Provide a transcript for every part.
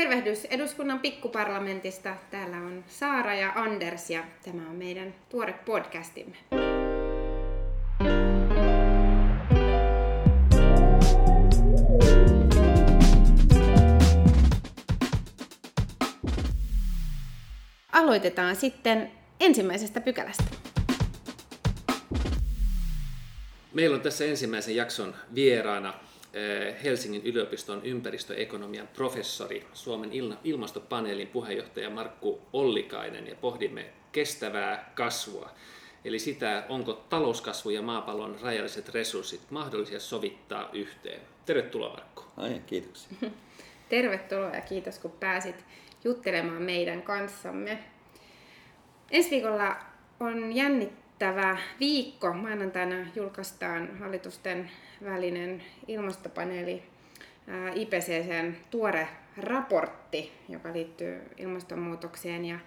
Tervehdys eduskunnan pikkuparlamentista. Täällä on Saara ja Anders ja tämä on meidän tuore podcastimme. Aloitetaan sitten ensimmäisestä pykälästä. Meillä on tässä ensimmäisen jakson vieraana Helsingin yliopiston ympäristöekonomian professori, Suomen ilmastopaneelin puheenjohtaja Markku Ollikainen ja pohdimme kestävää kasvua. Eli sitä, onko talouskasvu ja maapallon rajalliset resurssit mahdollisia sovittaa yhteen. Tervetuloa Markku. Ai, kiitoksia. Tervetuloa ja kiitos kun pääsit juttelemaan meidän kanssamme. Ensi viikolla on jännittävä viikko. Maanantaina julkaistaan hallitusten välinen ilmastopaneeli IPCCn tuore raportti, joka liittyy ilmastonmuutokseen ja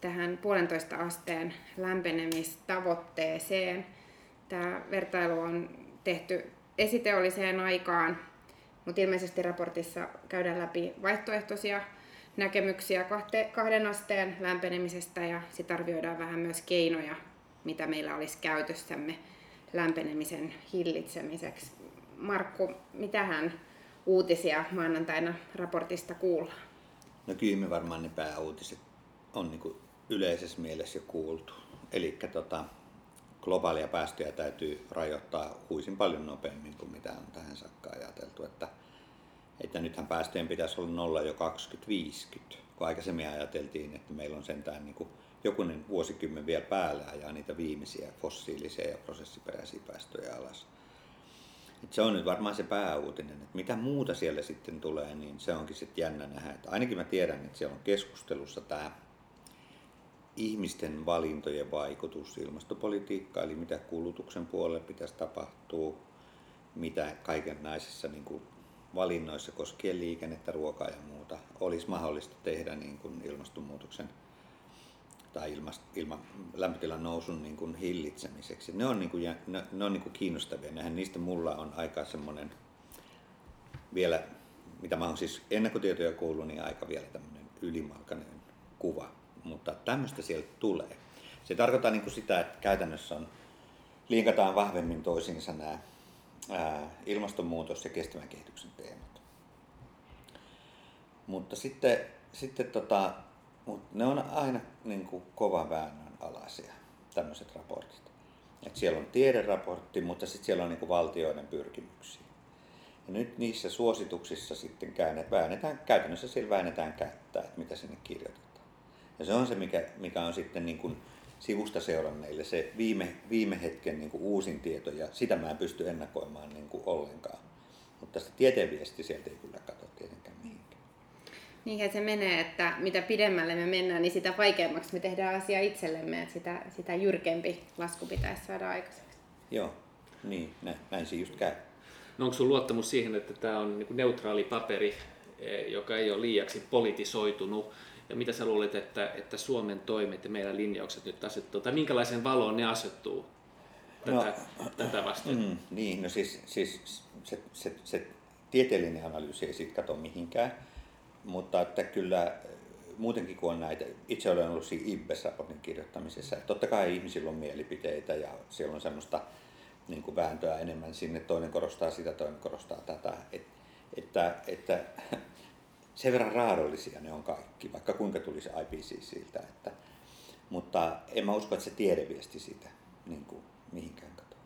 tähän puolentoista asteen lämpenemistavoitteeseen. Tämä vertailu on tehty esiteolliseen aikaan, mutta ilmeisesti raportissa käydään läpi vaihtoehtoisia näkemyksiä kahden asteen lämpenemisestä ja sitten arvioidaan vähän myös keinoja, mitä meillä olisi käytössämme lämpenemisen hillitsemiseksi. Markku, mitähän uutisia maanantaina raportista kuullaan? No kyllä me varmaan ne pääuutiset on niin yleisessä mielessä jo kuultu. Eli tota, globaalia päästöjä täytyy rajoittaa huisin paljon nopeammin kuin mitä on tähän saakka ajateltu. Että että nythän päästöjen pitäisi olla nolla jo 2050, kun aikaisemmin ajateltiin, että meillä on sentään niin kuin jokunen vuosikymmen vielä päällä ajaa niitä viimeisiä fossiilisia ja prosessiperäisiä päästöjä alas. Et se on nyt varmaan se pääuutinen, että mitä muuta siellä sitten tulee, niin se onkin sitten jännä nähdä. Et ainakin mä tiedän, että siellä on keskustelussa tämä ihmisten valintojen vaikutus ilmastopolitiikkaan, eli mitä kulutuksen puolelle pitäisi tapahtua, mitä kaiken naisissa niin kuin valinnoissa koskien liikennettä, ruokaa ja muuta olisi mahdollista tehdä niin kuin ilmastonmuutoksen tai ilma, ilma, lämpötilan nousun niin kuin hillitsemiseksi. Ne on, niin kuin, ne, ne on niin kuin kiinnostavia. Nähän niistä mulla on aika semmoinen vielä, mitä mä oon siis ennakkotietoja kuullut, niin aika vielä tämmöinen ylimalkainen kuva. Mutta tämmöistä sieltä tulee. Se tarkoittaa niin kuin sitä, että käytännössä on, liikataan vahvemmin toisiinsa nämä ilmastonmuutos ja kestävän kehityksen teemat. Mutta sitten, sitten tota, mut ne on aina niin kuin kovan väännön alaisia, tämmöiset raportit. Et siellä on tiederaportti, mutta sitten siellä on niin kuin valtioiden pyrkimyksiä. Ja nyt niissä suosituksissa sitten käännet, väännetään, käytännössä siellä väännetään kättä, että mitä sinne kirjoitetaan. Ja se on se, mikä, mikä on sitten niin kuin sivusta seuranneille se viime, viime hetken niin kuin uusin tieto, ja sitä mä en pysty ennakoimaan niin kuin ollenkaan. Mutta tästä tieteen viesti sieltä ei kyllä katso tietenkään mihinkään. Niinhän se menee, että mitä pidemmälle me mennään, niin sitä vaikeammaksi me tehdään asia itsellemme, että sitä, sitä jyrkempi lasku pitäisi saada aikaiseksi. Joo, niin, näin, näin se just käy. No onko sun luottamus siihen, että tämä on niin neutraali paperi, eh, joka ei ole liiaksi politisoitunut, ja mitä sä luulet, että, että Suomen toimet ja meidän linjaukset nyt asettuu, tai minkälaisen valoon ne asettuu tätä, no, tätä vasten? Mm, niin, no siis, siis se, se, se tieteellinen analyysi ei siitä kato mihinkään, mutta että kyllä muutenkin kuin näitä, itse olen ollut siinä IBES-raportin kirjoittamisessa, että totta kai ihmisillä on mielipiteitä ja siellä on semmoista niin kuin vääntöä enemmän sinne, toinen korostaa sitä, toinen korostaa tätä, että, että, että sen verran raadollisia ne on kaikki, vaikka kuinka tulisi IPC siltä. Että, mutta en mä usko, että se tiedeviesti siitä niin kuin, mihinkään katoaa.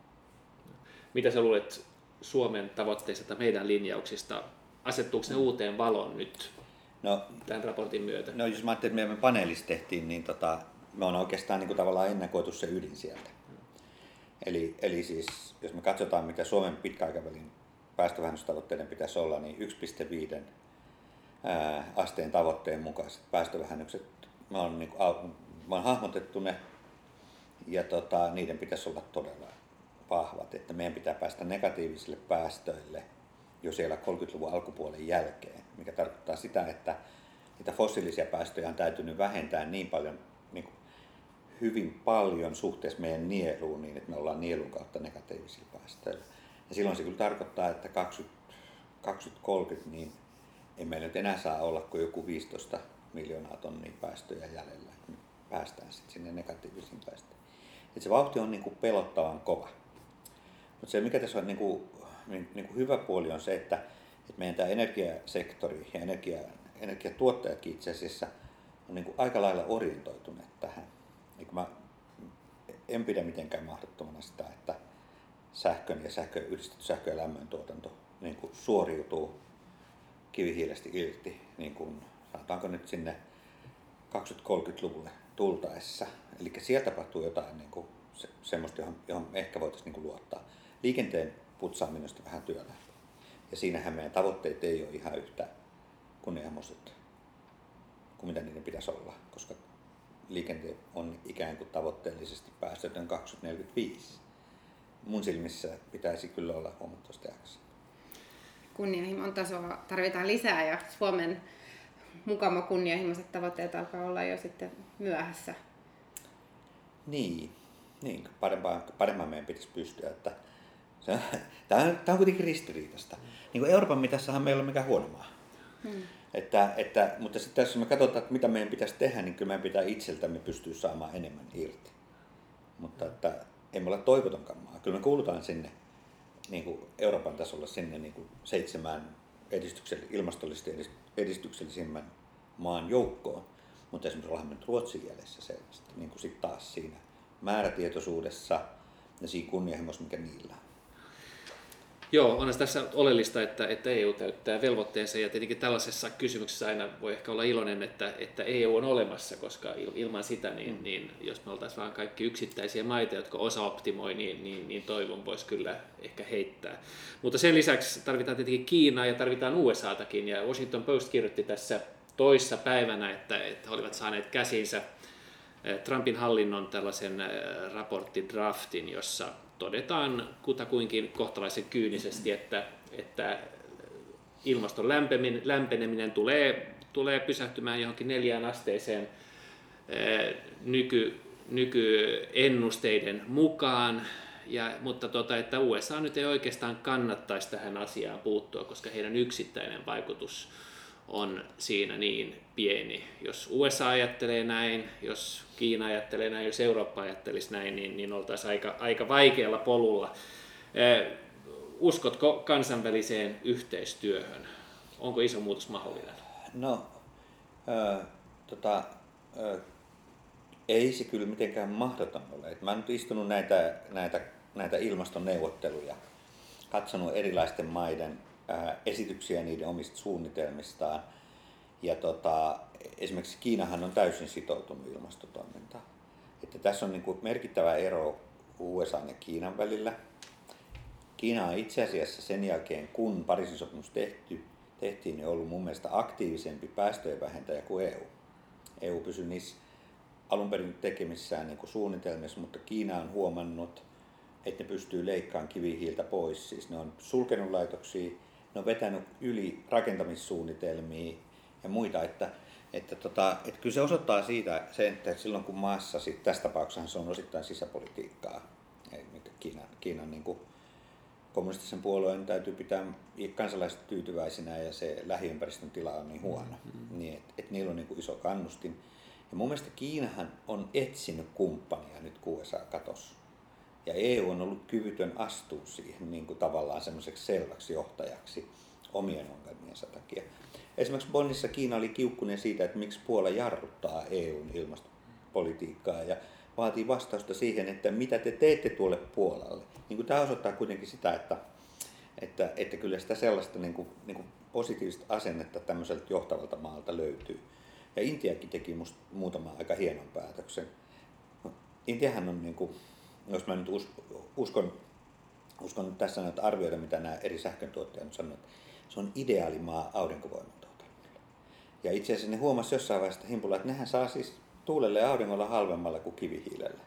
Mitä sä luulet Suomen tavoitteista tai meidän linjauksista? Asettuuko ne uuteen valon nyt no, tämän raportin myötä? No jos mä ajattelin, että me paneelissa tehtiin, niin tota, me on oikeastaan niin kuin tavallaan ennakoitu se ydin sieltä. Eli, eli siis, jos me katsotaan, mikä Suomen pitkäaikavälin päästövähennystavoitteiden pitäisi olla, niin 1,5 asteen tavoitteen mukaiset päästövähennykset. Mä oon, niin kuin, mä oon hahmotettu ne ja tota, niiden pitäisi olla todella vahvat, että meidän pitää päästä negatiivisille päästöille jo siellä 30-luvun alkupuolen jälkeen, mikä tarkoittaa sitä, että niitä fossiilisia päästöjä on täytynyt vähentää niin paljon, niin kuin hyvin paljon suhteessa meidän nieluun, niin että me ollaan nielun kautta negatiivisilla päästöillä. Ja silloin se kyllä tarkoittaa, että 20, 2030 niin ei meillä nyt enää saa olla kuin joku 15 miljoonaa tonnia päästöjä jäljellä, me päästään sitten sinne negatiivisiin päästöihin. Et se vauhti on niin kuin pelottavan kova. Mutta se mikä tässä on niin kuin, niin, niin kuin hyvä puoli on se, että, että meidän tämä energiasektori ja energia, energiatuottajatkin itse asiassa on niin kuin aika lailla orientoituneet tähän. Niin mä en pidä mitenkään mahdottomana sitä, että sähkön ja sähkö, yhdistetty sähkö- ja lämmön tuotanto niin kuin suoriutuu kivihiilestä irti, niin kuin, sanotaanko nyt sinne 20-30-luvulle tultaessa. Eli siellä tapahtuu jotain niin kuin, se, semmoista, johon, johon ehkä voitaisiin niin kuin, luottaa. Liikenteen putsaaminen on vähän työllä. Ja siinähän meidän tavoitteet ei ole ihan yhtä kunnianhimoiset kuin mitä niiden pitäisi olla, koska liikente on ikään kuin tavoitteellisesti päästötön 2045. Mun silmissä pitäisi kyllä olla huomattavasti aikaisemmin. Kunnianhimon tasoa tarvitaan lisää ja Suomen mukama kunnianhimoiset tavoitteet alkaa olla jo sitten myöhässä. Niin, niin parempaan, parempaan meidän pitäisi pystyä. Että tämä, on, tämä on kuitenkin ristiriitasta. Niin kuin Euroopan mitassahan meillä ei ole mikään huono maa. Hmm. Että, että, mutta sitten jos me katsotaan, että mitä meidän pitäisi tehdä, niin kyllä meidän pitää itseltämme pystyä saamaan enemmän irti. Mutta että emme ole toivotonkaan maa. Kyllä me kuulutaan sinne niin kuin Euroopan tasolla sinne niin kuin seitsemään edistyksell- ilmastollisesti edistyksellisimmän maan joukkoon. Mutta esimerkiksi ollaan nyt Ruotsin jäljessä selvästi, niin kuin sitten taas siinä määrätietoisuudessa ja siinä kunnianhimossa, mikä niillä on. Joo, on tässä oleellista, että, että EU täyttää velvoitteensa ja tietenkin tällaisessa kysymyksessä aina voi ehkä olla iloinen, että, että EU on olemassa, koska ilman sitä, niin, mm. niin jos me oltaisiin vain kaikki yksittäisiä maita, jotka osa optimoi, niin, niin, niin toivon voisi kyllä ehkä heittää. Mutta sen lisäksi tarvitaan tietenkin Kiinaa ja tarvitaan USAtakin ja Washington Post kirjoitti tässä toissa päivänä, että, että he olivat saaneet käsinsä eh, Trumpin hallinnon tällaisen eh, raporttidraftin, jossa todetaan kutakuinkin kohtalaisen kyynisesti, että, että ilmaston lämpeneminen, lämpeneminen tulee, tulee pysähtymään johonkin neljään asteeseen eh, nyky, nykyennusteiden mukaan, ja, mutta tota, että USA nyt ei oikeastaan kannattaisi tähän asiaan puuttua, koska heidän yksittäinen vaikutus on siinä niin pieni. Jos USA ajattelee näin, jos Kiina ajattelee näin, jos Eurooppa ajattelisi näin, niin, niin oltaisiin aika, aika vaikealla polulla. Uskotko kansainväliseen yhteistyöhön? Onko iso muutos mahdollinen? No, äh, tota, äh, ei se kyllä mitenkään mahdoton ole. mä oon nyt istunut näitä, näitä, näitä ilmastoneuvotteluja, katsonut erilaisten maiden esityksiä niiden omista suunnitelmistaan. Ja tota, esimerkiksi Kiinahan on täysin sitoutunut ilmastotoimintaan. Että tässä on niin kuin merkittävä ero USA ja Kiinan välillä. Kiina on itse asiassa sen jälkeen, kun Pariisin sopimus tehty, tehtiin, niin ollut mun mielestä aktiivisempi päästöjen vähentäjä kuin EU. EU pysyi niissä alun perin tekemissään niin kuin suunnitelmissa, mutta Kiina on huomannut, että ne pystyy leikkaamaan kivihiiltä pois. Siis ne on sulkenut laitoksia, ne on vetänyt yli rakentamissuunnitelmia ja muita, että, että, tota, että kyllä se osoittaa siitä sen, että silloin kun maassa, sit, tässä tapauksessa se on osittain sisäpolitiikkaa, Kiinan, Kiinan niin kuin kommunistisen puolueen täytyy pitää kansalaiset tyytyväisinä ja se lähiympäristön tila on niin huono, mm-hmm. niin että et niillä on niin kuin iso kannustin. Ja mun mielestä Kiinahan on etsinyt kumppania nyt USA katossa. Ja EU on ollut kyvytön astua siihen niin kuin tavallaan semmoiseksi selväksi johtajaksi omien ongelmiensa takia. Esimerkiksi Bonnissa Kiina oli kiukkunen siitä, että miksi Puola jarruttaa EUn ilmastopolitiikkaa ja vaatii vastausta siihen, että mitä te teette tuolle Puolalle. Niin kuin tämä osoittaa kuitenkin sitä, että, että, että kyllä sitä sellaista niin kuin, niin kuin positiivista asennetta tämmöiseltä johtavalta maalta löytyy. Ja Intiakin teki musta muutama aika hienon päätöksen. Intiahan on niin kuin, jos mä nyt uskon, uskon tässä näitä arvioida, mitä nämä eri sähköntuottajat sanovat, se on ideaali maa aurinkovoiman tuotannolle. Ja itse asiassa ne huomasi jossain vaiheessa himpulla, että nehän saa siis tuulelle ja auringolla halvemmalla kuin kivihiilellä.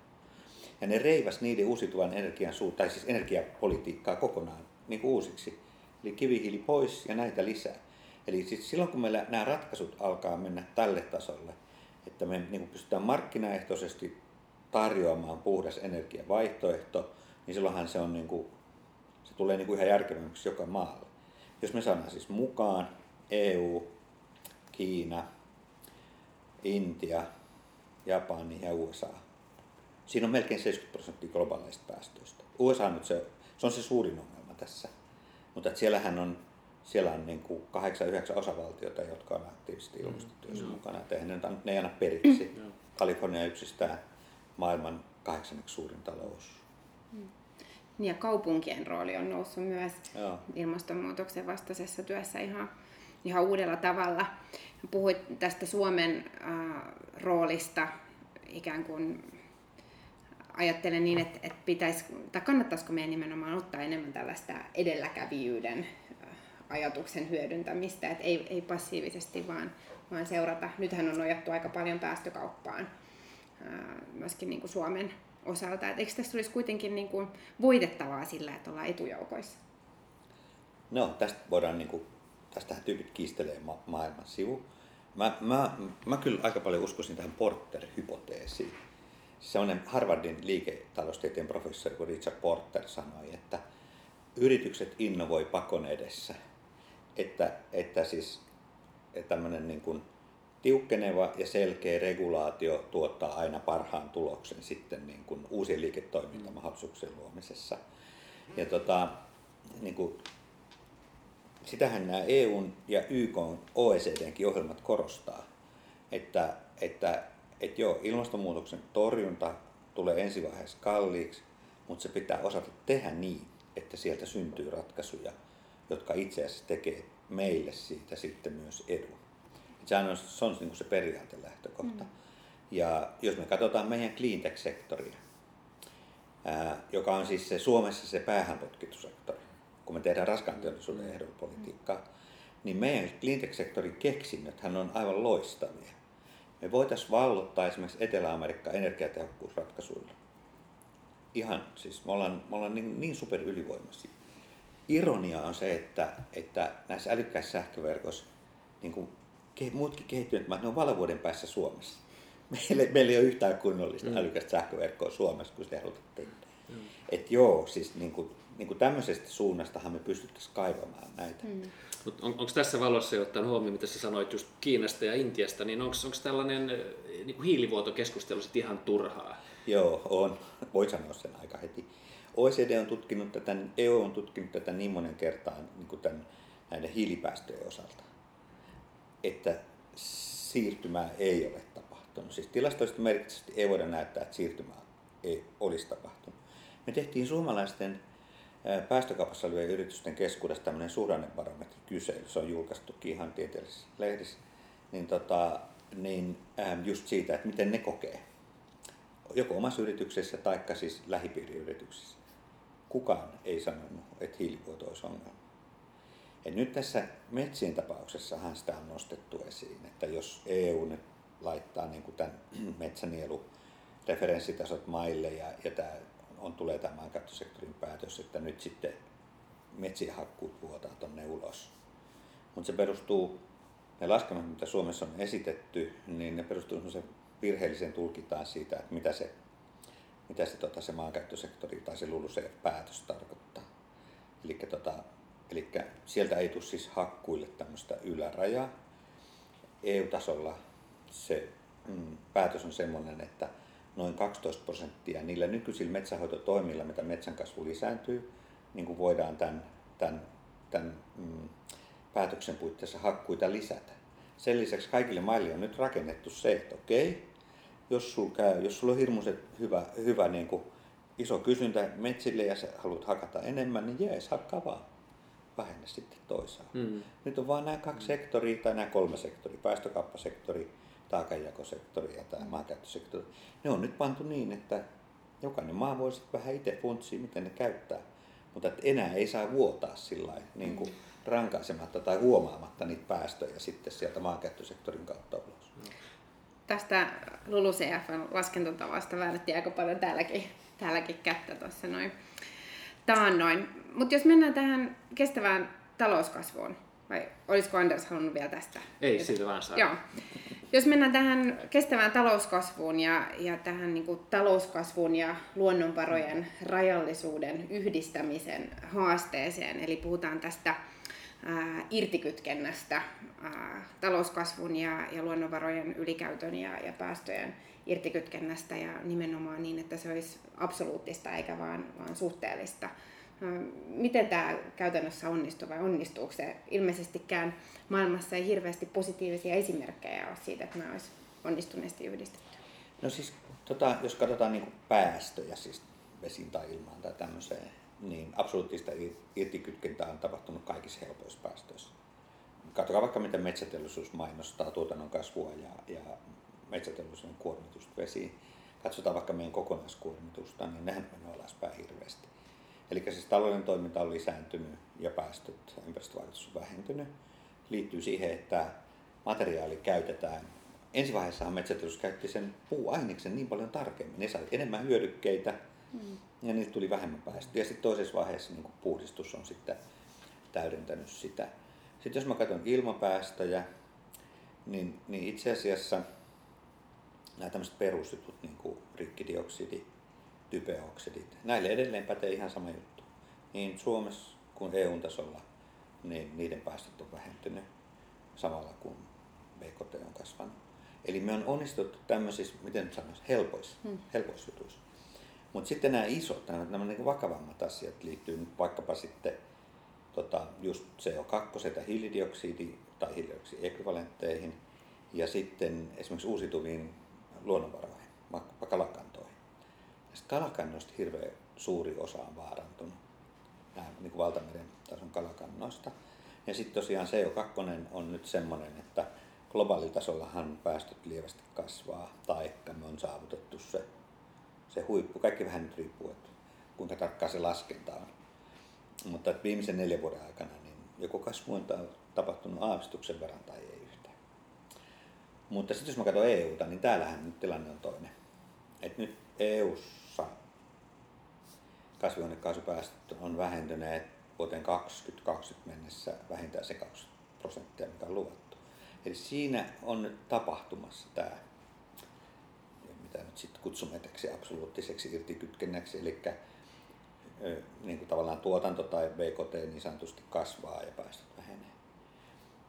Ja ne reivas niiden uusiutuvan energian suu, tai siis energiapolitiikkaa kokonaan niin kuin uusiksi. Eli kivihiili pois ja näitä lisää. Eli siis silloin kun meillä nämä ratkaisut alkaa mennä tälle tasolle, että me niin kuin pystytään markkinaehtoisesti tarjoamaan puhdas energiavaihtoehto, niin silloinhan se, on niin kuin, se tulee niin kuin ihan järkevämmäksi joka maalle. Jos me saadaan siis mukaan EU, Kiina, Intia, Japani ja USA. Siinä on melkein 70 prosenttia globaaleista päästöistä. USA on nyt se, se on se suurin ongelma tässä. Mutta siellähän on, siellä on niin kuin 8-9 osavaltiota, jotka on aktiivisesti mm. ilmastotyössä mm. mukana. Että ne, ne ei anna periksi. Mm. Kalifornia yksistään maailman kahdeksanneksi suurin talous. Mm. Ja kaupunkien rooli on noussut myös Joo. ilmastonmuutoksen vastaisessa työssä ihan, ihan uudella tavalla. Puhuit tästä Suomen äh, roolista ikään kuin ajattelen niin, että, että pitäisi, tai kannattaisiko meidän nimenomaan ottaa enemmän tällaista edelläkävijyyden äh, ajatuksen hyödyntämistä, että ei, ei passiivisesti vaan, vaan seurata. Nythän on nojattu aika paljon päästökauppaan myöskin niin kuin Suomen osalta. Et eikö tässä olisi kuitenkin niin kuin voitettavaa sillä, että ollaan etujoukoissa? No, tästä voidaan, niin kuin, tästähän tyypit kiistelee ma- maailman sivu. Mä, mä, mä kyllä aika paljon uskoisin tähän Porter-hypoteesiin sellainen Harvardin liiketaloustieteen professori kuin Richard Porter sanoi, että yritykset innovoi pakon edessä. Että, että siis että tämmöinen niin kuin tiukkeneva ja selkeä regulaatio tuottaa aina parhaan tuloksen sitten niin kuin uusien liiketoimintamahdollisuuksien luomisessa. Ja tota, niin kuin, sitähän nämä EUn ja YK OECDnkin ohjelmat korostaa, että, että että joo, ilmastonmuutoksen torjunta tulee ensivaiheessa kalliiksi, mutta se pitää osata tehdä niin, että sieltä syntyy ratkaisuja, jotka itse asiassa tekee meille siitä sitten myös edun. Sehän on, se on niin se periaatelähtökohta. Mm. Ja jos me katsotaan meidän cleantech-sektoria, ää, joka on siis se Suomessa se päähänpotkitussektori, kun me tehdään raskaan teollisuuden ehdollisuuspolitiikkaa, mm. niin meidän cleantech-sektorin keksinnöthän on aivan loistavia me voitaisiin vallottaa esimerkiksi Etelä-Amerikka energiatehokkuusratkaisuilla. Ihan, siis me ollaan, me ollaan niin, niin super ylivoimaisia. Ironia on se, että, että näissä älykkäissä sähköverkoissa niin kuin muutkin kehittyneet maat, ne on valovuoden päässä Suomessa. Meillä, meillä ei ole yhtään kunnollista mm. älykästä sähköverkkoa Suomessa, kun se halutaan tehdä. Mm. Et joo, siis niin kuin, niin kuin tämmöisestä suunnastahan me pystyttäisiin kaivamaan näitä. Mm. Mut on, onko tässä valossa, jo ottaen huomioon, mitä sä sanoit just Kiinasta ja Intiasta, niin onko tällainen eh, niin kuin hiilivuotokeskustelu sitten ihan turhaa? Joo, on. Voi sanoa sen aika heti. OECD on tutkinut tätä, EU on tutkinut tätä niin monen kertaan niin kuin tämän, näiden hiilipäästöjen osalta, että siirtymää ei ole tapahtunut. Siis tilastoista merkittävästi ei voida näyttää, että siirtymää ei olisi tapahtunut. Me tehtiin suomalaisten päästökaupassa olevien yritysten keskuudessa tämmöinen suhdannebarometri-kysely, se on julkaistu ihan tieteellisessä lehdissä, niin, tota, niin just siitä, että miten ne kokee, joko omassa yrityksessä tai siis lähipiiriyrityksissä. Kukaan ei sanonut, että hiilivuoto olisi ongelma. Et nyt tässä metsien tapauksessahan sitä on nostettu esiin, että jos EU nyt laittaa niin kuin tämän metsänielu referenssitasot maille ja, ja tämä on, tulee tämä maankäyttösektorin päätös, että nyt sitten metsien hakkuut vuotaa tuonne ulos. Mutta se perustuu, ne laskelmat, mitä Suomessa on esitetty, niin ne perustuu virheelliseen tulkintaan siitä, että mitä se, mitä se, tota, se maankäyttösektori tai se LULUCF-päätös tarkoittaa. Eli tota, sieltä ei tule siis hakkuille tämmöistä ylärajaa. EU-tasolla se mm, päätös on sellainen, että noin 12 prosenttia niillä nykyisillä metsähoitotoimilla, mitä metsän kasvu lisääntyy, niin kuin voidaan tämän, tämän, tämän mm, päätöksen puitteissa hakkuita lisätä. Sen lisäksi kaikille maille on nyt rakennettu se, että okei, jos sulla, käy, jos sulla on hirmuisen hyvä, hyvä niin kuin iso kysyntä metsille ja sä haluat hakata enemmän, niin jees, hakkaa vaan. Vähennä sitten toisaalta. Mm. Nyt on vain nämä kaksi sektoria tai nämä kolme sektoria, päästökauppasektori, taakanjakosektori ja tämä maankäyttösektori, ne on nyt pantu niin, että jokainen maa voi sitten vähän itse funtsia, miten ne käyttää. Mutta että enää ei saa vuotaa sillä niin kuin rankaisematta tai huomaamatta niitä päästöjä sitten sieltä maankäyttösektorin kautta ulos. Tästä LULUCFn laskentatavasta väännettiin aika paljon täälläkin, täälläkin kättä tuossa noin taannoin. Mutta jos mennään tähän kestävään talouskasvuun, vai olisiko Anders halunnut vielä tästä? Ei, siitä vaan saa. Joo. Jos mennään tähän kestävään talouskasvuun ja, ja tähän niin kuin talouskasvun ja luonnonvarojen rajallisuuden yhdistämisen haasteeseen, eli puhutaan tästä ää, irtikytkennästä ää, talouskasvun ja, ja luonnonvarojen ylikäytön ja, ja päästöjen irtikytkennästä ja nimenomaan niin, että se olisi absoluuttista eikä vaan, vaan suhteellista. Miten tämä käytännössä onnistuu vai onnistuuko se? Ilmeisestikään maailmassa ei hirveästi positiivisia esimerkkejä ole siitä, että nämä olisi onnistuneesti yhdistetty. No siis, tota, jos katsotaan niin päästöjä, siis vesiin tai ilmaan tai tämmöiseen, niin absoluuttista irtikytkentää on tapahtunut kaikissa helpoissa päästöissä. Katsokaa vaikka miten metsäteollisuus mainostaa tuotannon kasvua ja, ja metsäteollisuuden kuormitusta vesiin. Katsotaan vaikka meidän kokonaiskuormitusta, niin nehän menee alaspäin hirveästi. Eli siis talouden toiminta on lisääntynyt ja päästöt, ympäristövaikutus on vähentynyt. Liittyy siihen, että materiaali käytetään. Ensivaiheessahan metsäteollisuus käytti sen puuaineksen niin paljon tarkemmin. Ne sai enemmän hyödykkeitä mm. ja niistä tuli vähemmän päästöjä. Ja sitten toisessa vaiheessa niin puhdistus on sitten täydentänyt sitä. Sitten jos mä katson ilmapäästöjä, niin, niin itse asiassa nämä tämmöiset perusjutut, niin kuin rikkidioksidi, typeoksidit. Näille edelleen pätee ihan sama juttu. Niin Suomessa kuin EU-tasolla niin niiden päästöt on vähentynyt samalla kuin BKT on kasvanut. Eli me on onnistuttu tämmöisissä, miten sanoisi, helpoissa, hmm. helpoissa jutuissa. Mutta sitten nämä isot, nämä, nämä niin vakavammat asiat liittyy nyt vaikkapa sitten tota, just CO2 ja hiilidioksidi tai hiilidioksidiekvivalentteihin ja sitten esimerkiksi uusituviin luonnonvaroihin, vaikka kalakantoihin. Näistä kalakannoista hirveän suuri osa on vaarantunut, nämä niin kuin valtameren tason kalakannoista. Ja sitten tosiaan CO2 on nyt semmoinen, että globaalitasollahan päästöt lievästi kasvaa, tai me on saavutettu se, se huippu. Kaikki vähän nyt riippuu, että kuinka tarkkaan se laskenta on. Mutta viimeisen neljän vuoden aikana niin joko kasvu on tapahtunut aavistuksen verran tai ei yhtään. Mutta sitten jos mä katson EUta, niin täällähän nyt tilanne on toinen. Et nyt EUssa kasvihuonekaasupäästöt on vähentyneet vuoteen 2020 mennessä vähintään se 20 prosenttia, mikä on luvattu. Eli siinä on nyt tapahtumassa tämä, mitä nyt sitten kutsumme absoluuttiseksi irtikytkennäksi, eli niin kuin tavallaan tuotanto tai BKT niin sanotusti kasvaa ja päästöt vähenee.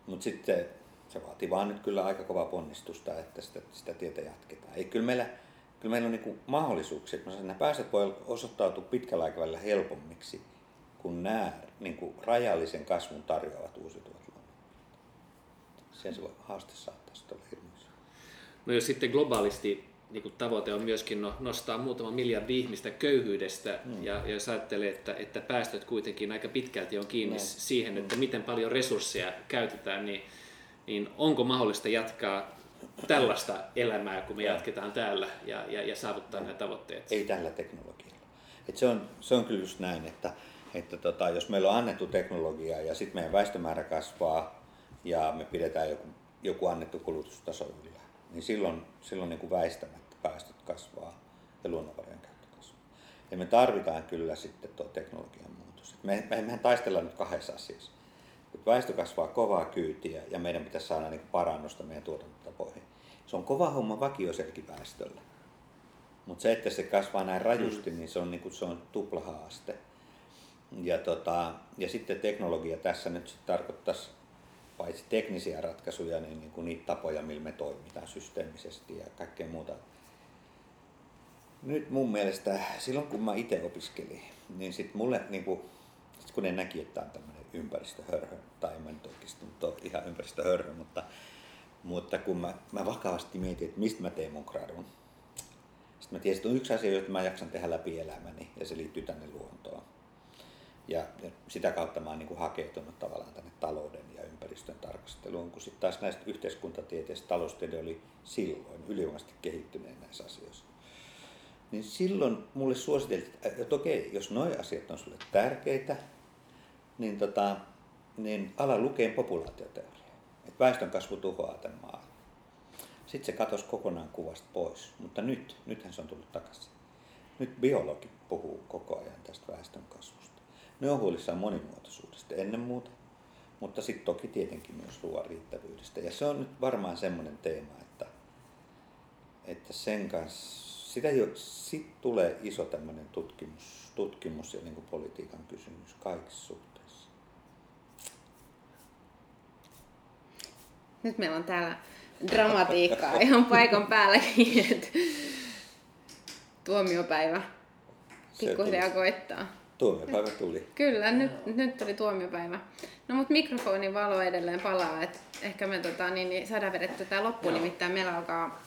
Mutta sitten se vaatii vaan nyt kyllä aika kovaa ponnistusta, että sitä, sitä tietä jatketaan. Ei, kyllä meillä kyllä meillä on niin mahdollisuuksia, että nämä päästöt voi osoittautua pitkällä aikavälillä helpommiksi, kun nämä niin kuin rajallisen kasvun tarjoavat uusiutuvat luonnonvarat. Sen se voi haaste saattaa olla hirveästi. No jos sitten globaalisti niin kuin tavoite on myöskin no, nostaa muutama miljardi ihmistä köyhyydestä mm. ja, ja jos ajattelee, että, että päästöt kuitenkin aika pitkälti on kiinni no. siihen, että miten paljon resursseja käytetään, niin, niin onko mahdollista jatkaa tällaista elämää, kun me jatketaan täällä ja, ja, ja saavuttaa nämä tavoitteet. Ei tällä teknologialla. Et se, on, se on kyllä just näin, että, että tota, jos meillä on annettu teknologiaa ja sitten meidän väestömäärä kasvaa ja me pidetään joku, joku annettu kulutustaso yllä, niin silloin, silloin niin kuin väistämättä päästöt kasvaa ja luonnonvarojen käyttö kasvaa. Ja me tarvitaan kyllä sitten tuo teknologian muutos. Me, me, mehän taistellaan nyt kahdessa asiassa. Että väestö kasvaa kovaa kyytiä ja meidän pitäisi saada niin parannusta meidän tuotantotapoihin. Se on kova homma vakioselkiväestöllä. Mutta se, että se kasvaa näin rajusti, mm. niin se on, niin kuin, se on tuplahaaste. Ja, tota, ja sitten teknologia tässä nyt sit tarkoittaisi paitsi teknisiä ratkaisuja, niin, niin kuin niitä tapoja, millä me toimitaan systeemisesti ja kaikkea muuta. Nyt mun mielestä, silloin kun mä itse opiskelin, niin sitten mulle, niin kuin, sit kun ne näki, että tämä on tämmöinen ympäristöhörhö, tai en mä nyt oikeasti ole ihan ympäristöhörhö, mutta mutta kun mä, mä vakavasti mietin, että mistä mä teen mun gradun, sitten mä tiesin, että on yksi asia, jota mä jaksan tehdä läpi elämäni, ja se liittyy tänne luontoon. Ja, sitä kautta mä oon niin hakeutunut tavallaan tänne talouden ja ympäristön tarkasteluun, kun sitten taas näistä yhteiskuntatieteistä taloustiede oli silloin ylivoimaisesti kehittyneen näissä asioissa. Niin silloin mulle suositeltiin, että okei, jos nuo asiat on sulle tärkeitä, niin, tota, niin ala lukee populaatioteoria että väestönkasvu tuhoaa tämän maan. Sitten se katosi kokonaan kuvasta pois, mutta nyt, nythän se on tullut takaisin. Nyt biologi puhuu koko ajan tästä väestönkasvusta. Ne on huolissaan monimuotoisuudesta ennen muuta, mutta sitten toki tietenkin myös ruoan riittävyydestä. Ja se on nyt varmaan semmoinen teema, että, että sen kanssa, sitä jo, sit tulee iso tämmöinen tutkimus, tutkimus ja niin politiikan kysymys kaikissa Nyt meillä on täällä dramatiikkaa ihan paikan päälläkin, että tuomiopäivä pikkuhiljaa koittaa. Tuomiopäivä tuli. Kyllä, nyt, nyt tuli tuomiopäivä. No mutta mikrofonin valo edelleen palaa, että ehkä me tota, niin, niin saadaan vedettyä tämä loppuun, nimittäin meillä alkaa,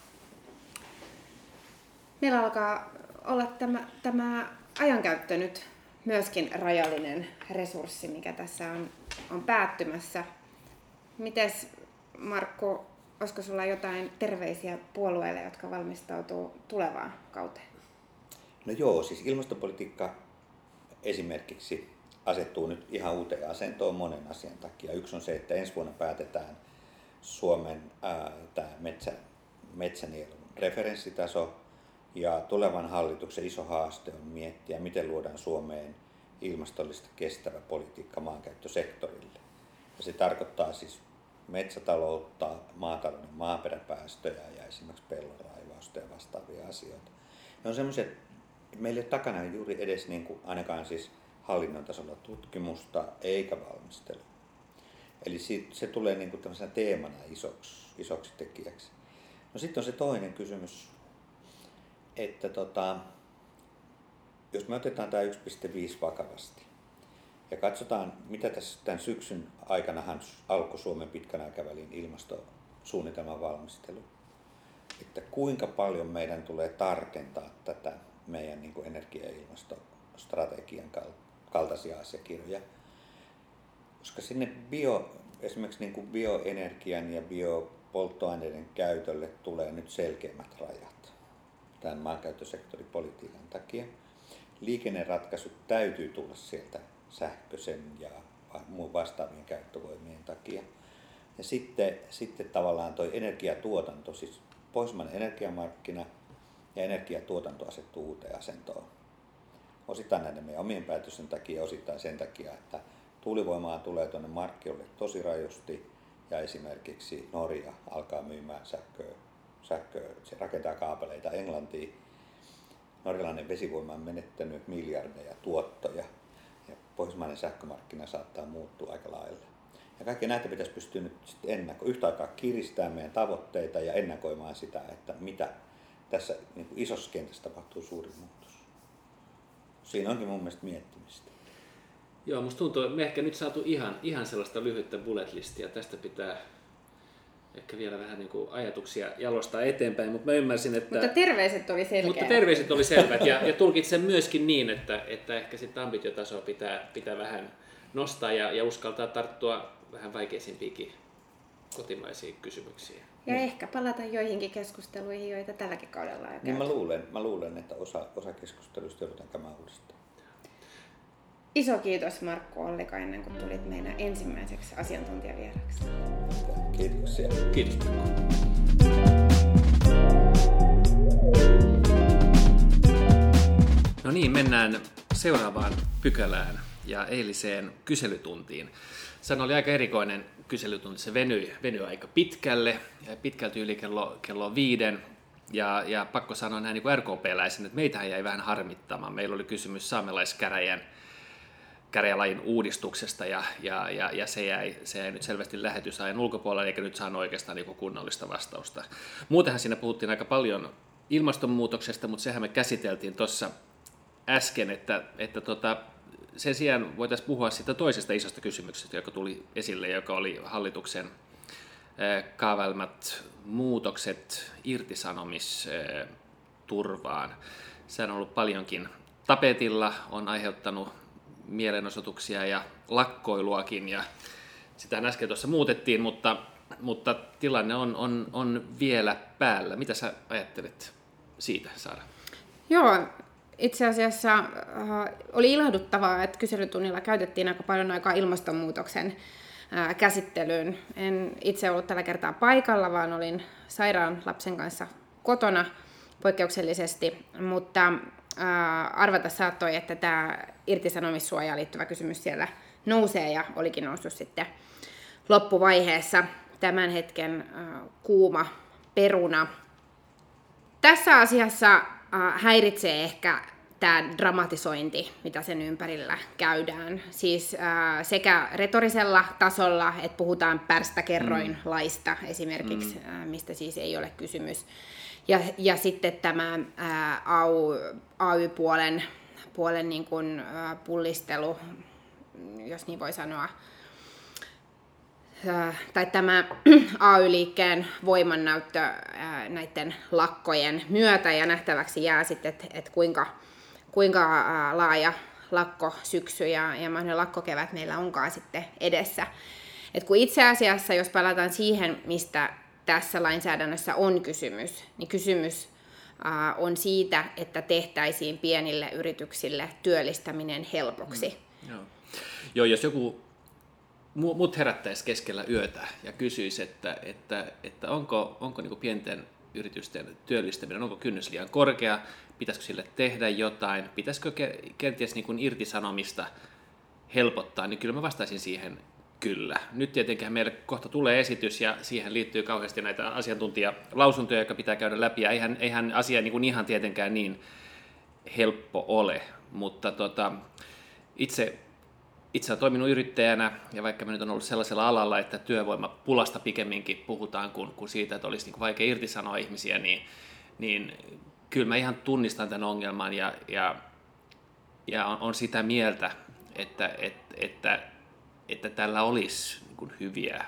meillä alkaa olla tämä, tämä ajankäyttö nyt myöskin rajallinen resurssi, mikä tässä on, on päättymässä. Mites Markku, olisiko sulla jotain terveisiä puolueille, jotka valmistautuu tulevaan kauteen? No joo, siis ilmastopolitiikka esimerkiksi asettuu nyt ihan uuteen asentoon monen asian takia. Yksi on se, että ensi vuonna päätetään Suomen ää, tämä metsä, metsänielun referenssitaso ja tulevan hallituksen iso haaste on miettiä, miten luodaan Suomeen ilmastollisesti kestävä politiikka maankäyttösektorille. Ja se tarkoittaa siis metsätaloutta, maatalouden maaperäpäästöjä ja esimerkiksi pellonraivausta ja vastaavia asioita. Ne on semmoisia, meillä ei ole takana juuri edes niin kuin, ainakaan siis hallinnon tasolla tutkimusta eikä valmistelua. Eli se tulee niin kuin teemana isoksi, isoksi tekijäksi. No sitten on se toinen kysymys, että tota, jos me otetaan tämä 1.5 vakavasti ja katsotaan, mitä tässä tämän syksyn aikanahan alkoi Suomen pitkän aikavälin ilmastosuunnitelman valmistelu, että kuinka paljon meidän tulee tarkentaa tätä meidän niin kuin energia- ja ilmastostrategian kaltaisia asiakirjoja, koska sinne bio, esimerkiksi niin kuin bioenergian ja biopolttoaineiden käytölle tulee nyt selkeimmät rajat tämän maankäyttösektoripolitiikan takia. Liikenneratkaisut täytyy tulla sieltä sähköisen ja muun vastaavien käyttövoimien takia. Ja sitten, sitten tavallaan tuo energiatuotanto, siis Pohjoismainen energiamarkkina ja energiatuotanto asettuu uuteen asentoon. Osittain näiden meidän omien päätösten takia, osittain sen takia, että tuulivoimaa tulee tuonne markkinoille tosi rajusti ja esimerkiksi Norja alkaa myymään sähköä, sähköä se rakentaa kaapeleita Englantiin. Norjalainen vesivoima on menettänyt miljardeja tuottoja ja pohjoismainen sähkömarkkina saattaa muuttua aika lailla. Ja kaikki näitä pitäisi pystyä nyt ennako, yhtä aikaa kiristämään meidän tavoitteita ja ennakoimaan sitä, että mitä tässä niin kuin isossa kentässä tapahtuu suuri muutos. Siinä onkin mun mielestä miettimistä. Joo, musta tuntuu, että me ehkä nyt saatu ihan, ihan sellaista lyhyttä bullet listia. Tästä pitää ehkä vielä vähän niin kuin ajatuksia jalostaa eteenpäin, mutta mä ymmärsin, että... Mutta terveiset oli selkeät. Mutta terveiset oli selvät ja, ja tulkitsen myöskin niin, että, että ehkä sitten ambitiotasoa pitää, pitää vähän nostaa ja, ja uskaltaa tarttua vähän vaikeisimpiinkin kotimaisiin kysymyksiin. Ja niin. ehkä palata joihinkin keskusteluihin, joita tälläkin kaudella on jo niin mä luulen, mä luulen, että osa, osa keskusteluista joudutaan käymään uudestaan. Iso kiitos Markku Ollikainen, kun tulit meidän ensimmäiseksi asiantuntijavieraksi. Kiitoksia. Kiitos No niin, mennään seuraavaan pykälään ja eiliseen kyselytuntiin. Sehän oli aika erikoinen kyselytunti, se venyi, venyi aika pitkälle, pitkälti yli kello, kello viiden. Ja, ja pakko sanoa näin niin RKP-läisen, että meitähän jäi vähän harmittamaan. Meillä oli kysymys saamelaiskäräjän käräjälain uudistuksesta ja, ja, ja, ja se, jäi, se jäi nyt selvästi lähetysajan ulkopuolelle eikä nyt saanut oikeastaan niin kunnollista vastausta. Muutenhan siinä puhuttiin aika paljon ilmastonmuutoksesta, mutta sehän me käsiteltiin tuossa äsken, että, että tota, sen sijaan voitaisiin puhua siitä toisesta isosta kysymyksestä, joka tuli esille, joka oli hallituksen kaavailmat muutokset irtisanomisturvaan. Se on ollut paljonkin tapetilla, on aiheuttanut mielenosoituksia ja lakkoiluakin ja sitä äsken tuossa muutettiin, mutta, mutta tilanne on, on, on vielä päällä. Mitä sä ajattelet siitä, Saara? Joo, itse asiassa äh, oli ilahduttavaa, että kyselytunnilla käytettiin aika paljon aikaa ilmastonmuutoksen äh, käsittelyyn. En itse ollut tällä kertaa paikalla, vaan olin sairaan lapsen kanssa kotona poikkeuksellisesti, mutta äh, arvata saattoi, että tämä irtisanomissuojaan liittyvä kysymys siellä nousee ja olikin noussut sitten loppuvaiheessa tämän hetken äh, kuuma peruna. Tässä asiassa Äh, häiritsee ehkä tämä dramatisointi, mitä sen ympärillä käydään. Siis ää, sekä retorisella tasolla, että puhutaan pärstäkerroin mm. laista esimerkiksi, mm. ää, mistä siis ei ole kysymys. Ja, ja sitten tämä ää, AY-puolen puolen niin kuin, ää, pullistelu, jos niin voi sanoa, tai tämä AY-liikkeen voimannäyttö näiden lakkojen myötä ja nähtäväksi jää sitten, että et kuinka, kuinka laaja lakkosyksy ja, ja mahdollinen lakkokevät meillä onkaan sitten edessä. Et kun itse asiassa, jos palataan siihen, mistä tässä lainsäädännössä on kysymys, niin kysymys on siitä, että tehtäisiin pienille yrityksille työllistäminen helpoksi. Mm, joo. joo, jos joku mut herättäisi keskellä yötä ja kysyisi, että, että, että onko, onko niin pienten yritysten työllistäminen, onko kynnys liian korkea, pitäisikö sille tehdä jotain, pitäisikö kenties niin irtisanomista helpottaa, niin kyllä mä vastaisin siihen kyllä. Nyt tietenkin meille kohta tulee esitys ja siihen liittyy kauheasti näitä asiantuntijalausuntoja, jotka pitää käydä läpi ja eihän, eihän asia niin kuin ihan tietenkään niin helppo ole, mutta tota, itse itse olen toiminut yrittäjänä, ja vaikka mä nyt on ollut sellaisella alalla, että työvoimapulasta pikemminkin puhutaan kuin, kuin siitä, että olisi niin vaikea irtisanoa ihmisiä, niin, niin kyllä mä ihan tunnistan tämän ongelman ja, ja, ja on, on sitä mieltä, että, että, että, että tällä olisi niin hyviä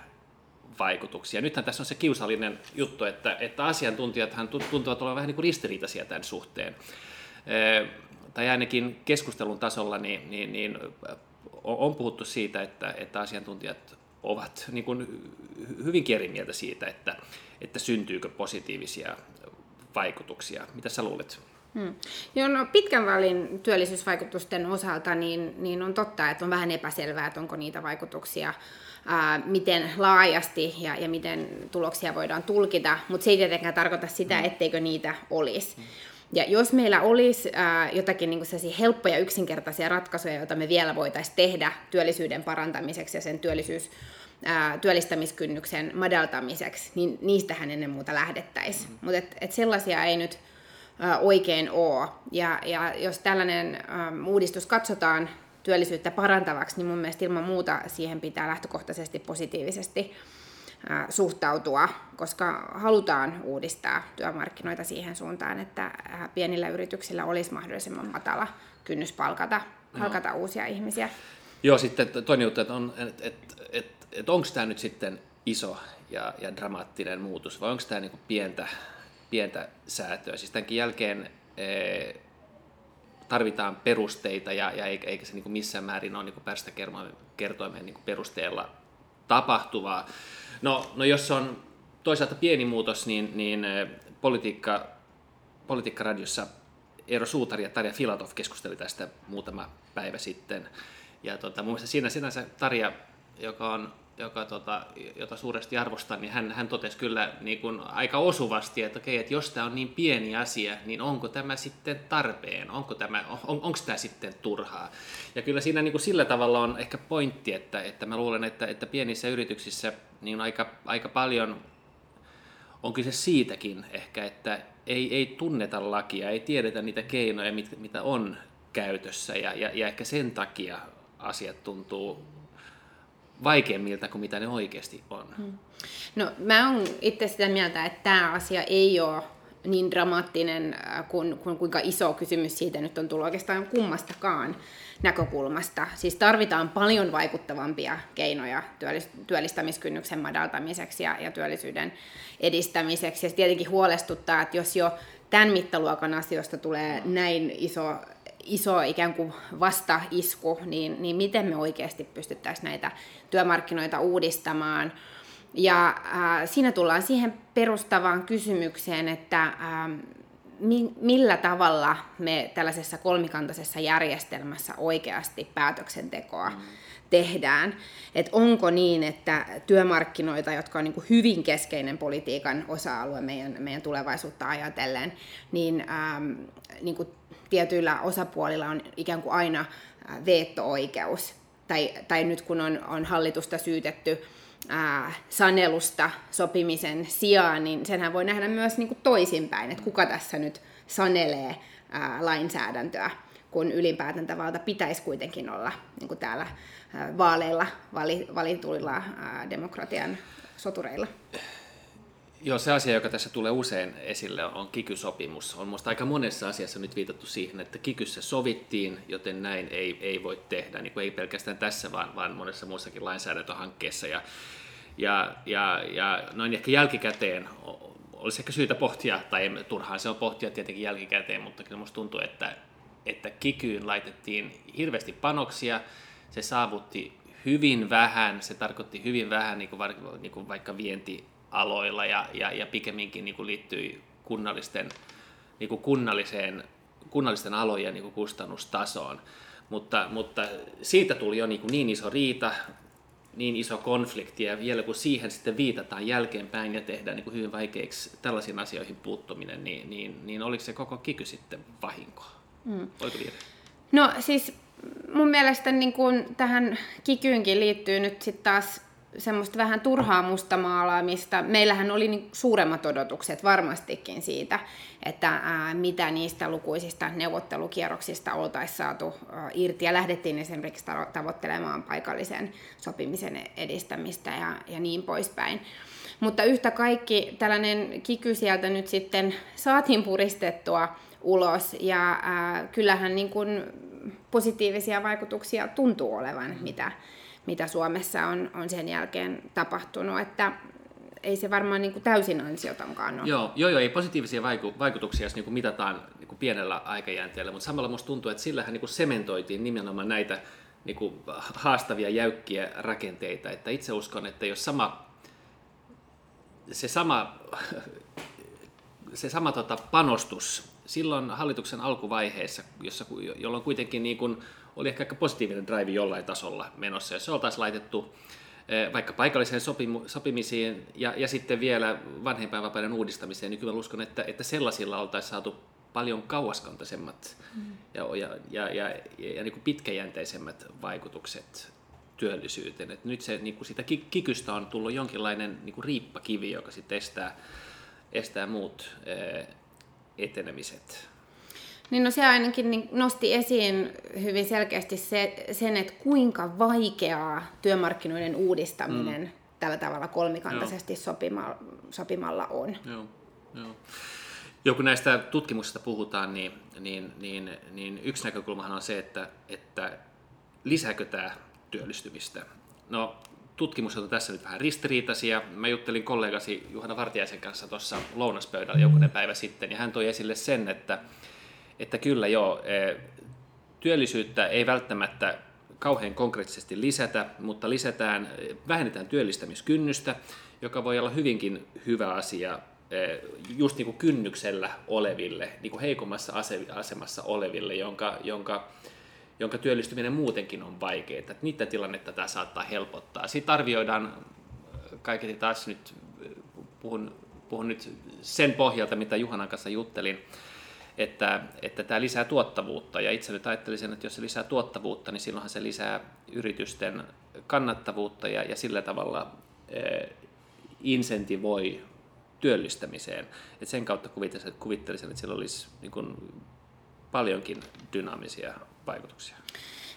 vaikutuksia. Nythän tässä on se kiusallinen juttu, että, että asiantuntijathan tuntuvat olevan vähän niin kuin ristiriitaisia tämän suhteen. tai ainakin keskustelun tasolla niin, niin, niin on puhuttu siitä, että, että asiantuntijat ovat niin kuin hyvinkin eri mieltä siitä, että, että syntyykö positiivisia vaikutuksia. Mitä sä luulet? Hmm. Joo, no pitkän välin työllisyysvaikutusten osalta niin, niin on totta, että on vähän epäselvää, että onko niitä vaikutuksia, ää, miten laajasti ja, ja miten tuloksia voidaan tulkita, mutta se ei tietenkään tarkoita sitä, hmm. etteikö niitä olisi. Hmm. Ja jos meillä olisi ää, jotakin niin helppoja yksinkertaisia ratkaisuja, joita me vielä voitaisiin tehdä työllisyyden parantamiseksi ja sen työllisyys, ää, työllistämiskynnyksen madaltamiseksi, niin niistähän ennen muuta lähdettäisiin. Mm. Mutta et, et sellaisia ei nyt oikein ole. Ja, ja jos tällainen ää, uudistus katsotaan työllisyyttä parantavaksi, niin mun mielestä ilman muuta siihen pitää lähtökohtaisesti positiivisesti suhtautua, koska halutaan uudistaa työmarkkinoita siihen suuntaan, että pienillä yrityksillä olisi mahdollisimman matala kynnys palkata, palkata no. uusia ihmisiä. Joo, sitten toinen juttu, että, on, että, että, että, että onko tämä nyt sitten iso ja, ja dramaattinen muutos, vai onko tämä niin pientä, pientä säätöä? Siis tämänkin jälkeen ee, tarvitaan perusteita, ja, ja eikä, se niin missään määrin ole päästä kertoimeen niin perusteella tapahtuvaa. No, no jos on toisaalta pieni muutos, niin, niin politiikka, politiikkaradiossa Eero Suutari ja Tarja Filatov keskusteli tästä muutama päivä sitten. Ja tota, mun mielestä siinä sinänsä Tarja, joka on joka, tota, jota suuresti arvostan, niin hän, hän totesi kyllä niin kuin aika osuvasti, että, okei, että jos tämä on niin pieni asia, niin onko tämä sitten tarpeen, onko tämä, on, onko tämä sitten turhaa. Ja kyllä siinä niin kuin sillä tavalla on ehkä pointti, että, että mä luulen, että, että pienissä yrityksissä niin aika, aika paljon on kyse siitäkin ehkä, että ei, ei tunneta lakia, ei tiedetä niitä keinoja, mit, mitä on käytössä ja, ja, ja ehkä sen takia asiat tuntuu vaikeammilta kuin mitä ne oikeasti on. Hmm. No mä oon itse sitä mieltä, että tämä asia ei ole niin dramaattinen äh, kuin, kuin kuinka iso kysymys siitä nyt on tullut oikeastaan kummastakaan näkökulmasta. Siis tarvitaan paljon vaikuttavampia keinoja työllistämiskynnyksen madaltamiseksi ja, ja työllisyyden edistämiseksi. Ja tietenkin huolestuttaa, että jos jo tämän mittaluokan asioista tulee näin iso iso ikään kuin vastaisku, niin, niin miten me oikeasti pystyttäisiin näitä työmarkkinoita uudistamaan. Ja äh, siinä tullaan siihen perustavaan kysymykseen, että äh, mi, millä tavalla me tällaisessa kolmikantaisessa järjestelmässä oikeasti päätöksentekoa mm. tehdään. Et onko niin, että työmarkkinoita, jotka on niin hyvin keskeinen politiikan osa-alue meidän, meidän tulevaisuutta ajatellen, niin, ähm, niin kuin tietyillä osapuolilla on ikään kuin aina veto-oikeus. Tai, tai nyt kun on, on hallitusta syytetty ää, sanelusta sopimisen sijaan, niin senhän voi nähdä myös niin kuin toisinpäin, että kuka tässä nyt sanelee ää, lainsäädäntöä, kun ylipäätäntävalta pitäisi kuitenkin olla niin kuin täällä ää, vaaleilla vali, valituilla ää, demokratian sotureilla. Joo, se asia, joka tässä tulee usein esille, on kikysopimus. On minusta aika monessa asiassa nyt viitattu siihen, että kikyssä sovittiin, joten näin ei, ei voi tehdä, niin kuin ei pelkästään tässä, vaan, vaan monessa muussakin lainsäädäntöhankkeessa. Ja, ja, ja, ja noin ehkä jälkikäteen olisi ehkä syytä pohtia, tai turhaan se on pohtia tietenkin jälkikäteen, mutta kyllä minusta tuntuu, että, että kikyyn laitettiin hirveästi panoksia, se saavutti hyvin vähän, se tarkoitti hyvin vähän niin kuin, niin kuin vaikka vienti aloilla ja, ja, ja pikemminkin niin kuin liittyi kunnallisten, niin kuin kunnalliseen, kunnallisten alojen niin kuin kustannustasoon. Mutta, mutta siitä tuli jo niin, kuin niin iso riita, niin iso konflikti ja vielä kun siihen sitten viitataan jälkeenpäin ja tehdään niin kuin hyvin vaikeiksi tällaisiin asioihin puuttuminen, niin, niin, niin oliko se koko kiky sitten vahinkoa? Mm. Oliko virhe? No siis mun mielestä niin kuin tähän kikyynkin liittyy nyt sitten taas semmoista vähän turhaa mustamaalaamista. Meillähän oli niin suuremmat odotukset varmastikin siitä, että ää, mitä niistä lukuisista neuvottelukierroksista oltaisiin saatu ää, irti. Ja lähdettiin esimerkiksi tavoittelemaan paikallisen sopimisen edistämistä ja, ja niin poispäin. Mutta yhtä kaikki tällainen kiky sieltä nyt sitten saatiin puristettua ulos ja ää, kyllähän niin kuin positiivisia vaikutuksia tuntuu olevan, mitä, mitä Suomessa on, on sen jälkeen tapahtunut, että ei se varmaan niin kuin täysin ansiotonkaan ole. Joo, joo, joo ei positiivisia vaiku- vaikutuksia, jos niin kuin mitataan niin kuin pienellä aikajänteellä, mutta samalla musta tuntuu, että sillähän niin kuin sementoitiin nimenomaan näitä niin kuin haastavia, jäykkiä rakenteita, että itse uskon, että jos sama, se sama, se sama tota, panostus silloin hallituksen alkuvaiheessa, jossa, jolloin kuitenkin niin kuin oli ehkä aika positiivinen drive jollain tasolla menossa. Jos se oltaisiin laitettu eh, vaikka paikalliseen sopimu, sopimisiin ja, ja sitten vielä vanhempainvapaiden uudistamiseen, niin kyllä uskon, että, että sellaisilla oltaisiin saatu paljon kauaskantaisemmat mm. ja, ja, ja, ja, ja, ja niin kuin pitkäjänteisemmät vaikutukset työllisyyteen. Et nyt se, niin kuin sitä kikystä on tullut jonkinlainen niin kuin riippakivi, joka sitten estää, estää muut eh, etenemiset. Niin no se ainakin niin nosti esiin hyvin selkeästi se, sen, että kuinka vaikeaa työmarkkinoiden uudistaminen mm. tällä tavalla kolmikantaisesti sopima, sopimalla on. Joo, joo. Jo kun näistä tutkimuksista puhutaan, niin, niin, niin, niin yksi näkökulmahan on se, että, että lisääkö tämä työllistymistä. No tutkimukset on tässä nyt vähän ristiriitaisia. Mä juttelin kollegasi Juhana Vartiaisen kanssa tuossa lounaspöydällä jokunen päivä sitten, ja hän toi esille sen, että että kyllä joo, e, työllisyyttä ei välttämättä kauhean konkreettisesti lisätä, mutta lisätään, vähennetään työllistämiskynnystä, joka voi olla hyvinkin hyvä asia e, just niin kuin kynnyksellä oleville, niin kuin heikommassa asemassa oleville, jonka, jonka, jonka työllistyminen muutenkin on vaikeaa. Että niiden tilannetta tämä saattaa helpottaa. Sitten arvioidaan kaiketi taas nyt, puhun, puhun nyt sen pohjalta, mitä Juhanan kanssa juttelin, että, että tämä lisää tuottavuutta. Ja itse nyt ajattelisin, että jos se lisää tuottavuutta, niin silloinhan se lisää yritysten kannattavuutta ja, ja sillä tavalla e, insentivoi työllistämiseen. Et sen kautta kuvittelisin, kuvittelisin, että sillä olisi niin kuin, paljonkin dynaamisia vaikutuksia.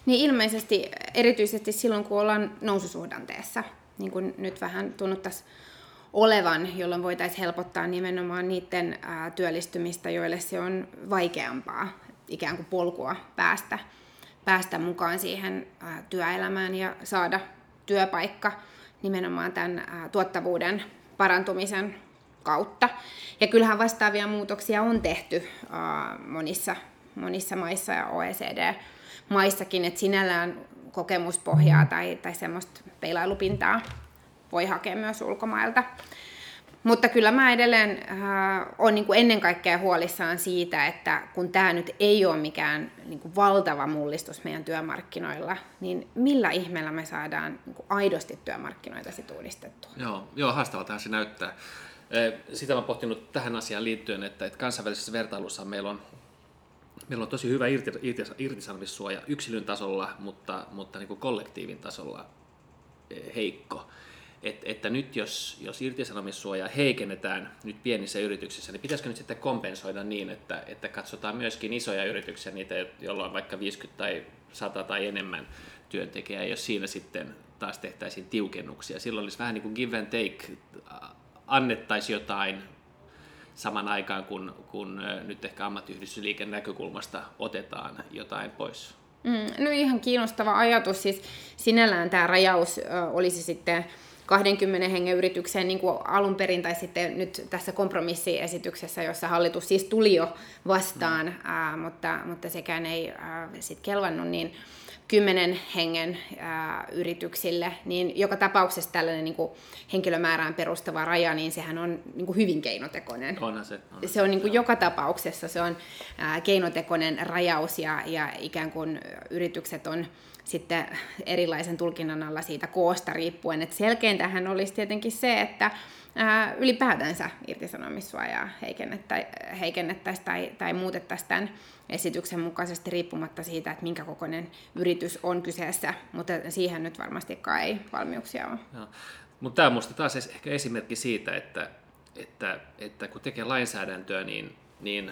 Niin ilmeisesti erityisesti silloin, kun ollaan noususuhdanteessa, niin kuin nyt vähän tunnuttaisiin olevan, jolloin voitaisiin helpottaa nimenomaan niiden työllistymistä, joille se on vaikeampaa ikään kuin polkua päästä, päästä mukaan siihen ää, työelämään ja saada työpaikka nimenomaan tämän tuottavuuden parantumisen kautta. Ja kyllähän vastaavia muutoksia on tehty monissa, monissa maissa ja OECD-maissakin, että sinällään kokemuspohjaa tai, tai semmoista peilailupintaa voi hakea myös ulkomailta. Mutta kyllä mä edelleen äh, olen niin ennen kaikkea huolissaan siitä, että kun tämä nyt ei ole mikään niin kuin valtava mullistus meidän työmarkkinoilla, niin millä ihmeellä me saadaan niin kuin aidosti työmarkkinoita sit uudistettua? Joo, joo haastavaltahan se näyttää. Sitä olen pohtinut tähän asiaan liittyen, että, että kansainvälisessä vertailussa meillä on, meillä on tosi hyvä irti, irti, irtisanomissuoja yksilön tasolla, mutta, mutta niin kuin kollektiivin tasolla heikko että, että nyt jos, jos irtisanomissuojaa heikennetään nyt pienissä yrityksissä, niin pitäisikö nyt sitten kompensoida niin, että, että katsotaan myöskin isoja yrityksiä, niitä, joilla on vaikka 50 tai 100 tai enemmän työntekijää, jos siinä sitten taas tehtäisiin tiukennuksia. Silloin olisi vähän niin kuin give and take, annettaisiin jotain saman aikaan, kun, kun nyt ehkä ammattiyhdistysliiken näkökulmasta otetaan jotain pois. Mm, no ihan kiinnostava ajatus. Siis sinällään tämä rajaus ö, olisi sitten 20 hengen yritykseen niin kuin alun perin tai sitten nyt tässä kompromissiesityksessä, jossa hallitus siis tuli jo vastaan, mm. ää, mutta, mutta sekään ei sitten kelvannut, niin kymmenen hengen ää, yrityksille, niin joka tapauksessa tällainen niin kuin henkilömäärään perustava raja, niin sehän on niin kuin hyvin keinotekoinen. Onhan se. Onhan se on niin kuin joka tapauksessa se on ää, keinotekoinen rajaus ja, ja ikään kuin yritykset on sitten erilaisen tulkinnan alla siitä koosta riippuen. Et selkeintähän olisi tietenkin se, että ää, ylipäätänsä irtisanomissuojaa heikennettäisiin tai, tai muutettaisiin tämän esityksen mukaisesti riippumatta siitä, että minkä kokoinen yritys on kyseessä, mutta siihen nyt varmastikaan ei valmiuksia ole. No. Mutta tämä on minusta taas ehkä esimerkki siitä, että, että, että kun tekee lainsäädäntöä, niin, niin,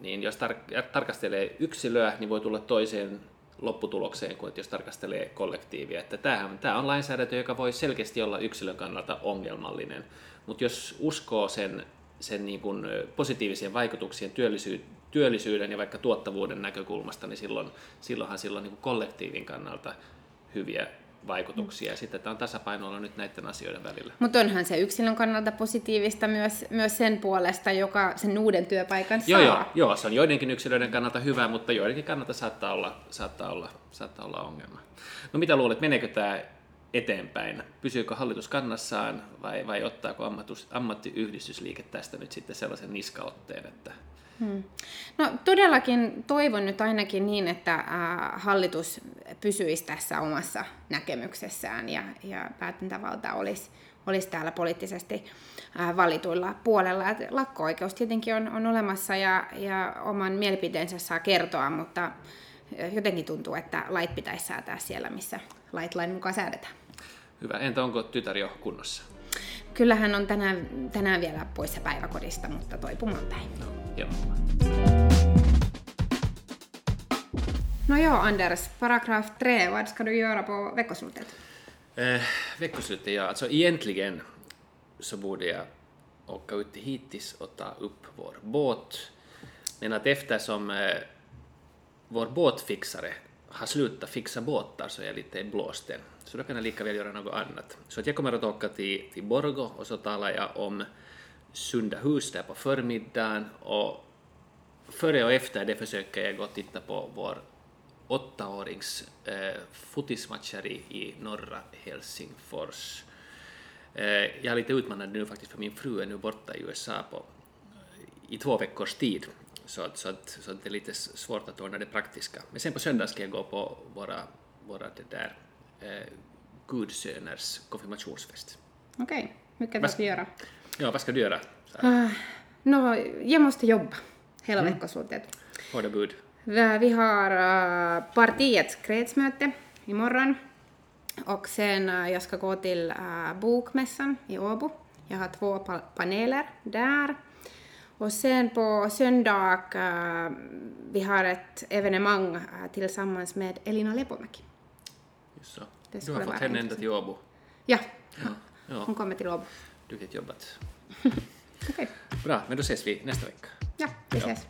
niin jos tar- tarkastelee yksilöä, niin voi tulla toiseen lopputulokseen kuin jos tarkastelee kollektiivia. Että tämähän, tämä on lainsäädäntö, joka voi selkeästi olla yksilön kannalta ongelmallinen, mutta jos uskoo sen, sen niin kuin positiivisia vaikutuksien työllisyyden ja vaikka tuottavuuden näkökulmasta, niin silloin, silloinhan silloin niin kuin kollektiivin kannalta hyviä vaikutuksia. Ja sitten tämä on tasapainoilla nyt näiden asioiden välillä. Mutta onhan se yksilön kannalta positiivista myös, myös sen puolesta, joka sen uuden työpaikan joo, saa. Joo, joo, se on joidenkin yksilöiden kannalta hyvä, mutta joidenkin kannalta saattaa olla, saattaa olla, saattaa olla ongelma. No mitä luulet, meneekö tämä eteenpäin? Pysyykö hallitus kannassaan vai, vai ottaako ammattiyhdistysliike tästä nyt sitten sellaisen niskaotteen, että Hmm. No todellakin toivon nyt ainakin niin, että hallitus pysyisi tässä omassa näkemyksessään ja, ja päätäntävalta olisi, olisi täällä poliittisesti valituilla puolella. Et lakko-oikeus tietenkin on, on olemassa ja, ja oman mielipiteensä saa kertoa, mutta jotenkin tuntuu, että lait pitäisi säätää siellä, missä lait lain mukaan säädetään. Hyvä. Entä onko tytär jo kunnossa? Kyllä hän on tänään, tänään vielä poissa päiväkodista, mutta toipumaan päin. No, No joo, Anders, paragraf 3, vad ska du göra på veckoslutet? Eh, veckoslutet, ja. Alltså egentligen så borde jag åka ut till Hittis och ta upp vår båt. Men att eftersom eh, vår båtfixare har slutat fixa båtar så är jag lite blåsten. Så då kan jag lika väl göra något annat. Så att jag kommer att åka till, till Borgo och så talar jag om Sunda hus där på förmiddagen och före och efter det försöker jag gå och titta på vår åttaårings eh, fotismatcher i, i norra Helsingfors. Eh, jag är lite utmanande nu faktiskt för min fru är nu borta i USA på, i två veckors tid så att, så, att, så att det är lite svårt att ordna det praktiska. Men sen på söndag ska jag gå på våra, våra det där, eh, gudsöners konfirmationsfest. Okej, okay. mycket du göra? Ja, vad ska du göra? Uh, no, jag måste jobba hela mm. veckoslutet. Hårda bud. Vi har uh, partiets kredsmöte imorgon och sen uh, jag ska gå till uh, bokmässan i Åbo. Jag har två pa paneler där. Och sen på söndag uh, vi har ett evenemang uh, tillsammans med Elina Lepomäki. Just så. du har fått henne ända till Åbo? Ja. ja. ja. hon kommer till Åbo. Duktigt jobbat. Okay. Bra, men då ses vi nästa vecka. Ja, vi ses.